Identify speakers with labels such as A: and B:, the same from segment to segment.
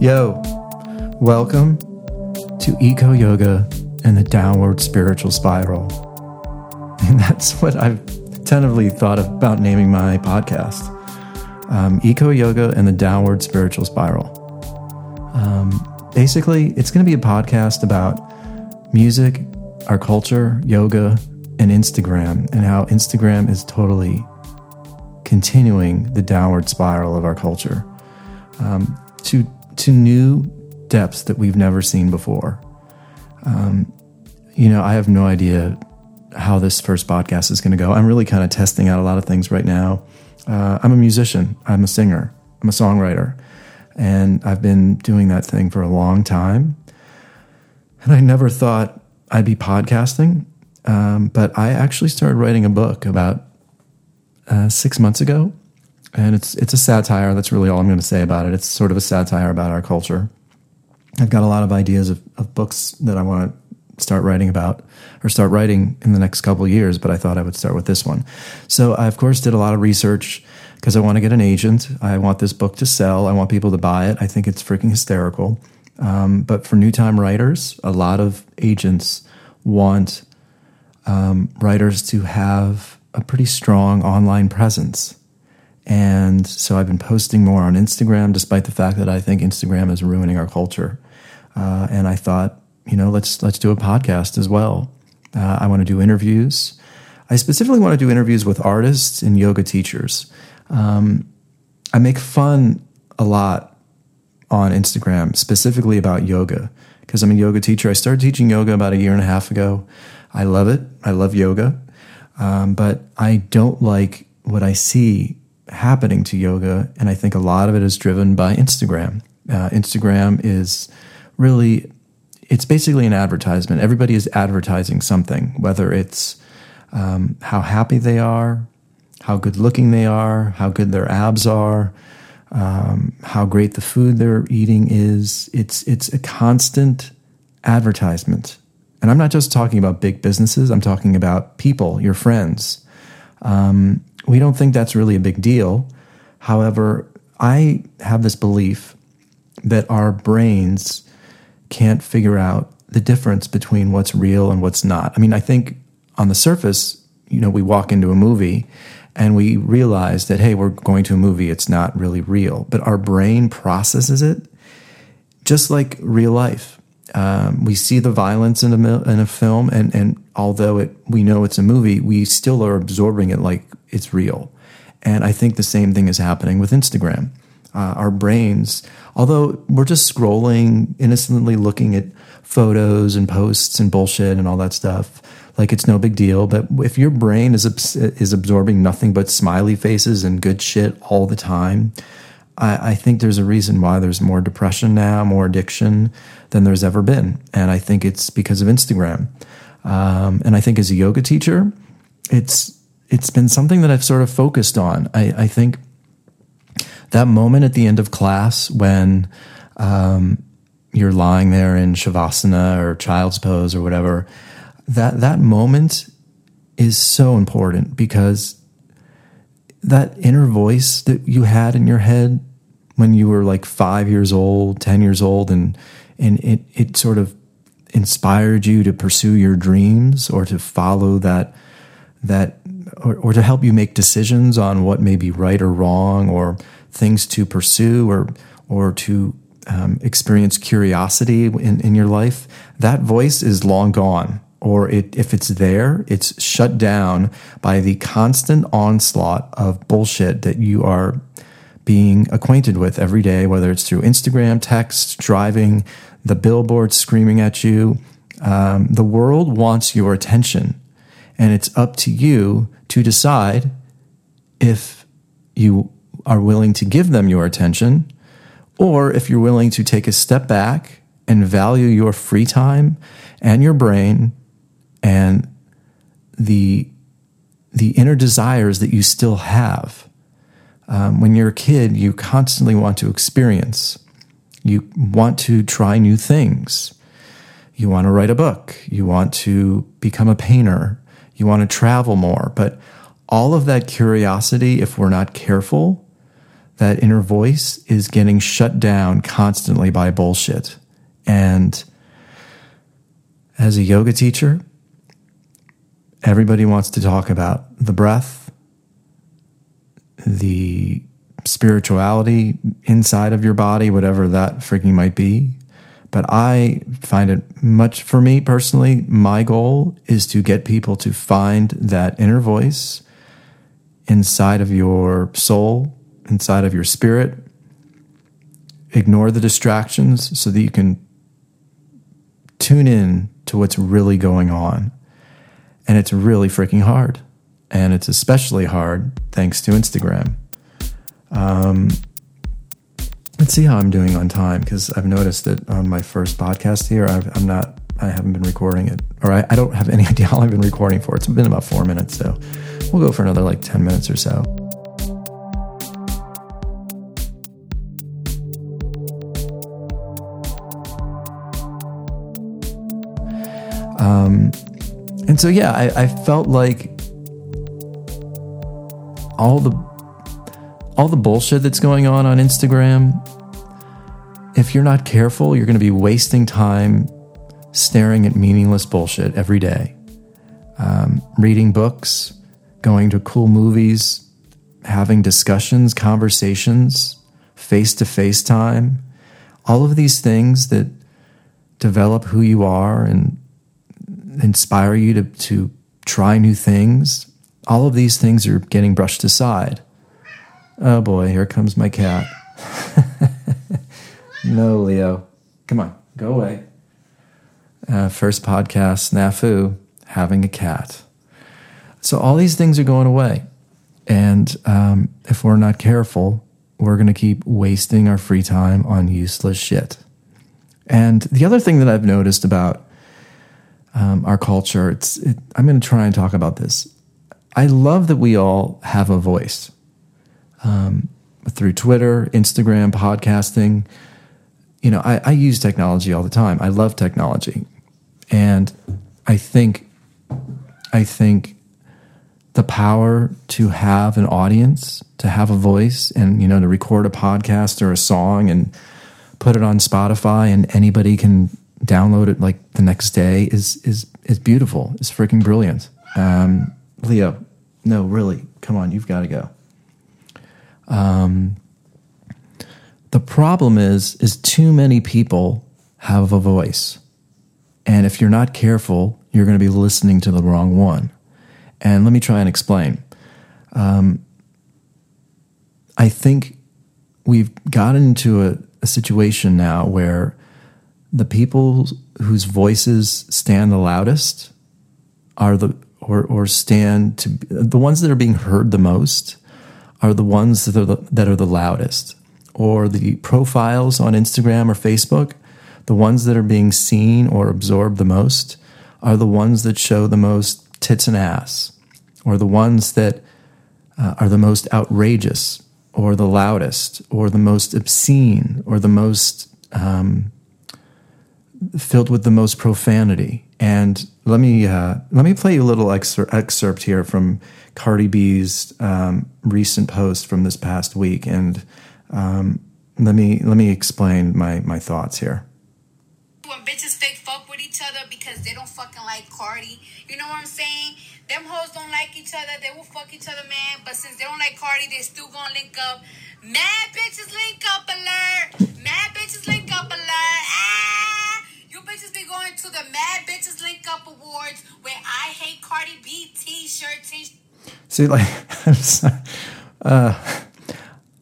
A: Yo, welcome to Eco Yoga and the Downward Spiritual Spiral. And that's what I've tentatively thought about naming my podcast um, Eco Yoga and the Downward Spiritual Spiral. Um, basically, it's going to be a podcast about music, our culture, yoga, and Instagram, and how Instagram is totally continuing the downward spiral of our culture um, to to new depths that we've never seen before. Um, you know, I have no idea how this first podcast is going to go. I'm really kind of testing out a lot of things right now. Uh, I'm a musician. I'm a singer. I'm a songwriter, and I've been doing that thing for a long time. And I never thought I'd be podcasting, um, but I actually started writing a book about uh, six months ago, and it's it's a satire. That's really all I'm going to say about it. It's sort of a satire about our culture. I've got a lot of ideas of, of books that I want to start writing about or start writing in the next couple years, but I thought I would start with this one. So I of course did a lot of research because I want to get an agent. I want this book to sell. I want people to buy it. I think it's freaking hysterical. Um, but for new time writers, a lot of agents want um, writers to have a pretty strong online presence. And so I've been posting more on Instagram, despite the fact that I think Instagram is ruining our culture. Uh, and I thought, you know, let's let's do a podcast as well. Uh, I want to do interviews. I specifically want to do interviews with artists and yoga teachers. Um, I make fun a lot on Instagram, specifically about yoga, because I'm a yoga teacher. I started teaching yoga about a year and a half ago. I love it. I love yoga. Um, but I don't like what I see happening to yoga. And I think a lot of it is driven by Instagram. Uh, Instagram is really, it's basically an advertisement. Everybody is advertising something, whether it's um, how happy they are, how good looking they are, how good their abs are, um, how great the food they're eating is. It's, it's a constant advertisement and I'm not just talking about big businesses, I'm talking about people, your friends. Um, we don't think that's really a big deal. However, I have this belief that our brains can't figure out the difference between what's real and what's not. I mean, I think on the surface, you know, we walk into a movie and we realize that, hey, we're going to a movie, it's not really real. But our brain processes it just like real life. Um, we see the violence in a in a film, and and although it we know it's a movie, we still are absorbing it like it's real. And I think the same thing is happening with Instagram. Uh, our brains, although we're just scrolling innocently, looking at photos and posts and bullshit and all that stuff, like it's no big deal. But if your brain is is absorbing nothing but smiley faces and good shit all the time, I, I think there's a reason why there's more depression now, more addiction than there's ever been. And I think it's because of Instagram. Um, and I think as a yoga teacher, it's it's been something that I've sort of focused on. I, I think that moment at the end of class when um, you're lying there in shavasana or child's pose or whatever, that that moment is so important because that inner voice that you had in your head when you were like five years old, ten years old, and and it it sort of inspired you to pursue your dreams or to follow that that or, or to help you make decisions on what may be right or wrong or things to pursue or or to um, experience curiosity in, in your life that voice is long gone. Or it, if it's there it's shut down by the constant onslaught of bullshit that you are being acquainted with every day whether it's through instagram text driving the billboard screaming at you. Um, the world wants your attention, and it's up to you to decide if you are willing to give them your attention or if you're willing to take a step back and value your free time and your brain and the the inner desires that you still have. Um, when you're a kid, you constantly want to experience. You want to try new things. You want to write a book. You want to become a painter. You want to travel more. But all of that curiosity, if we're not careful, that inner voice is getting shut down constantly by bullshit. And as a yoga teacher, everybody wants to talk about the breath, the spirituality inside of your body, whatever that freaking might be. But I find it much, for me personally, my goal is to get people to find that inner voice inside of your soul, inside of your spirit. Ignore the distractions so that you can tune in to what's really going on. And it's really freaking hard. And it's especially hard thanks to Instagram. Um, let's see how I'm doing on time because I've noticed that on my first podcast here, i am not, I haven't been recording it, or I, I, don't have any idea how I've been recording for. It's been about four minutes, so we'll go for another like 10 minutes or so. Um, and so, yeah, I, I felt like all the all the bullshit that's going on on Instagram, if you're not careful, you're going to be wasting time staring at meaningless bullshit every day. Um, reading books, going to cool movies, having discussions, conversations, face to face time, all of these things that develop who you are and inspire you to, to try new things, all of these things are getting brushed aside. Oh boy, here comes my cat. no, Leo. Come on, go away. Uh, first podcast, snafu, having a cat. So all these things are going away. And um, if we're not careful, we're going to keep wasting our free time on useless shit. And the other thing that I've noticed about um, our culture, it's, it, I'm going to try and talk about this. I love that we all have a voice um, through Twitter, Instagram, podcasting. You know, I, I use technology all the time. I love technology, and I think, I think the power to have an audience, to have a voice, and you know, to record a podcast or a song and put it on Spotify, and anybody can download it like the next day is is is beautiful. It's freaking brilliant. Um, Leo, no, really, come on, you've got to go. Um, the problem is, is too many people have a voice. And if you're not careful, you're going to be listening to the wrong one. And let me try and explain. Um, I think we've gotten into a, a situation now where the people whose voices stand the loudest are the or or stand to the ones that are being heard the most are the ones that are the, that are the loudest, or the profiles on Instagram or Facebook, the ones that are being seen or absorbed the most, are the ones that show the most tits and ass, or the ones that uh, are the most outrageous, or the loudest, or the most obscene, or the most um, filled with the most profanity. And let me uh, let me play you a little excer- excerpt here from Cardi B's um, recent post from this past week, and um, let me let me explain my my thoughts here.
B: When bitches fake fuck with each other because they don't fucking like Cardi, you know what I'm saying? Them hoes don't like each other. They will fuck each other, man. But since they don't like Cardi, they still gonna link up. Mad bitches link up alert. Mad bitches link bitches be going to the Mad Bitches Link Up Awards where I Hate Cardi B t-shirt, t-shirt
A: See, like, uh,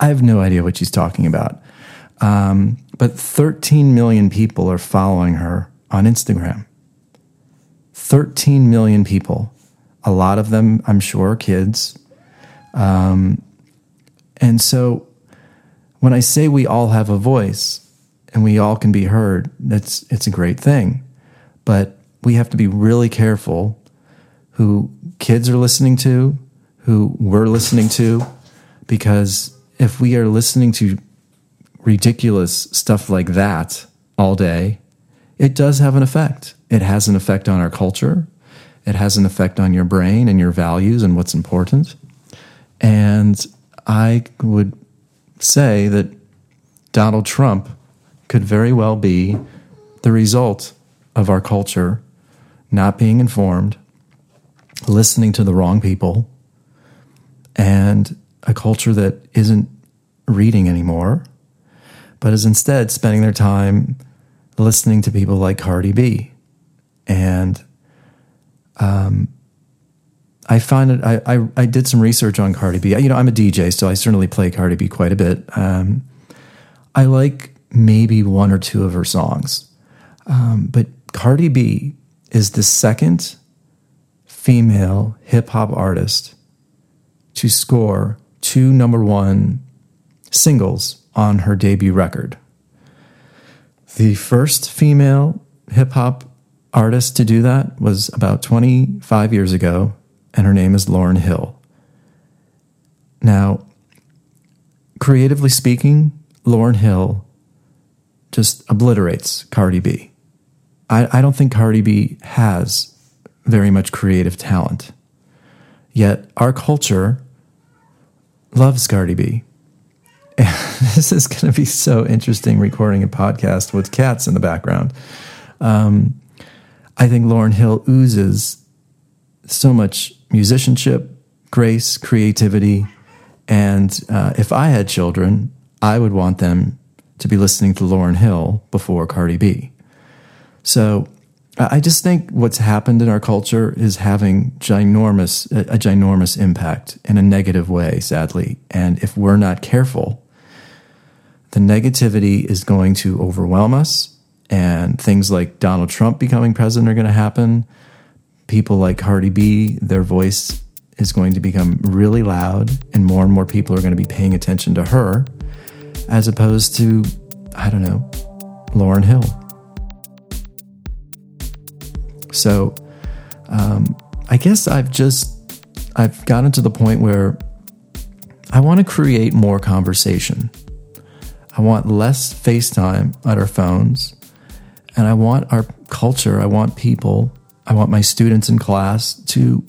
A: I have no idea what she's talking about. Um, but 13 million people are following her on Instagram. 13 million people. A lot of them, I'm sure, are kids. Um, and so when I say we all have a voice and we all can be heard, that's it's a great thing. But we have to be really careful who kids are listening to, who we're listening to, because if we are listening to ridiculous stuff like that all day, it does have an effect. It has an effect on our culture. It has an effect on your brain and your values and what's important. And I would say that Donald Trump could very well be the result of our culture not being informed, listening to the wrong people, and a culture that isn't reading anymore, but is instead spending their time listening to people like Cardi B. And um, I find it, I, I, I, did some research on Cardi B. You know, I'm a DJ, so I certainly play Cardi B quite a bit. Um, I like maybe one or two of her songs. Um, but Cardi B is the second female hip hop artist to score two number one singles on her debut record. The first female hip hop artist to do that was about 25 years ago, and her name is Lauryn Hill. Now, creatively speaking, Lauryn Hill just obliterates Cardi B. I, I don't think Cardi B has very much creative talent. Yet our culture loves Cardi B. And this is going to be so interesting recording a podcast with cats in the background. Um, I think Lauryn Hill oozes so much musicianship, grace, creativity. And uh, if I had children, I would want them to be listening to Lauryn Hill before Cardi B. So I just think what's happened in our culture is having ginormous a, ginormous impact in a negative way, sadly. And if we're not careful, the negativity is going to overwhelm us, and things like Donald Trump becoming president are going to happen. People like Cardi B, their voice is going to become really loud, and more and more people are going to be paying attention to her as opposed to, I don't know, Lauryn Hill. So um, I guess I've just I've gotten to the point where I want to create more conversation. I want less FaceTime on our phones. And I want our culture, I want people, I want my students in class to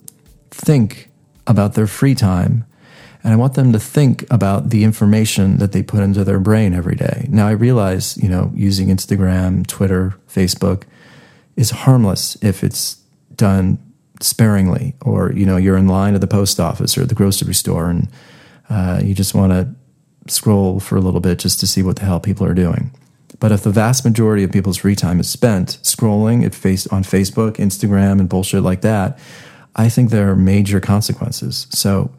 A: think about their free time and I want them to think about the information that they put into their brain every day. Now, I realize, you know, using Instagram, Twitter, Facebook is harmless if it's done sparingly, or, you know, you're in line at the post office or the grocery store and uh, you just want to scroll for a little bit just to see what the hell people are doing. But if the vast majority of people's free time is spent scrolling at face on Facebook, Instagram, and bullshit like that, I think there are major consequences. So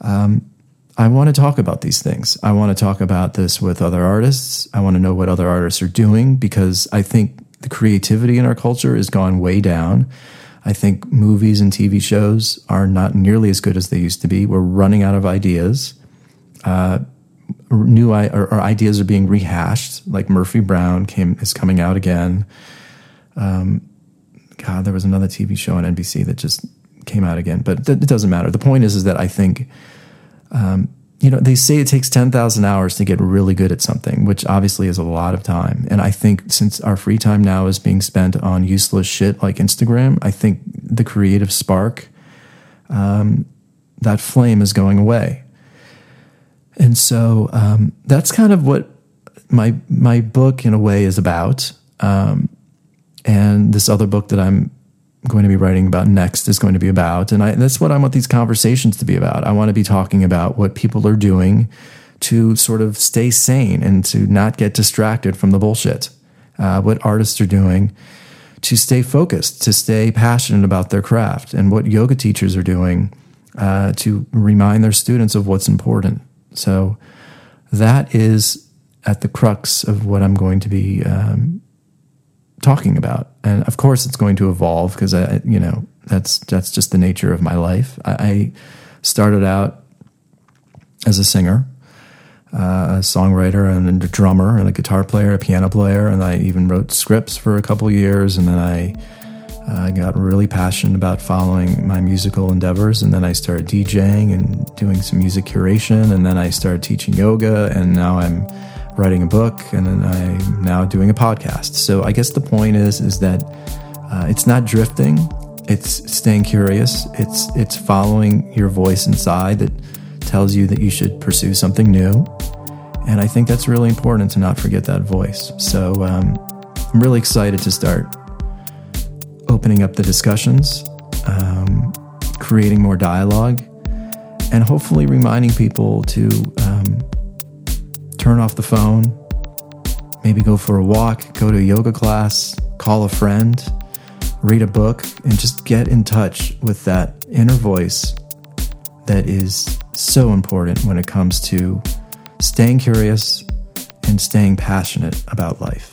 A: um, I want to talk about these things. I want to talk about this with other artists. I want to know what other artists are doing because I think the creativity in our culture has gone way down. I think movies and TV shows are not nearly as good as they used to be. We're running out of ideas. Uh, new or, or, ideas are being rehashed. Like Murphy Brown came is coming out again. Um, God, there was another TV show on NBC that just came out again, but it doesn't matter. The point is, is that I think, um, you know, they say it takes 10,000 hours to get really good at something, which obviously is a lot of time. And I think since our free time now is being spent on useless shit like Instagram, I think the creative spark, um, that flame is going away. And so um, that's kind of what my my book in a way is about. Um, and this other book that I'm going to be writing about next is going to be about. And I, that's what I want these conversations to be about. I want to be talking about what people are doing to sort of stay sane and to not get distracted from the bullshit. Uh, what artists are doing to stay focused, to stay passionate about their craft, and what yoga teachers are doing uh, to remind their students of what's important. So that is at the crux of what I'm going to be um, talking about. And of course, it's going to evolve because I, you know, that's that's just the nature of my life. I, I started out as a singer, uh, a songwriter, and a drummer, and a guitar player, a piano player, and I even wrote scripts for a couple years. And then I uh, got really passionate about following my musical endeavors, and then I started DJing and doing some music curation, and then I started teaching yoga, and now I'm writing a book, and then I'm now doing a podcast. So I guess the point is is that uh, it's not drifting; it's staying curious. It's it's following your voice inside that tells you that you should pursue something new, And I think that's really important to not forget that voice. So um, I'm really excited to start opening up the discussions, um, creating more dialogue, and hopefully reminding people to um, turn off the phone, maybe go for a walk, go to a yoga class, call a friend, read a book, and just get in touch with that inner voice that is so important when it comes to staying curious and staying passionate about life.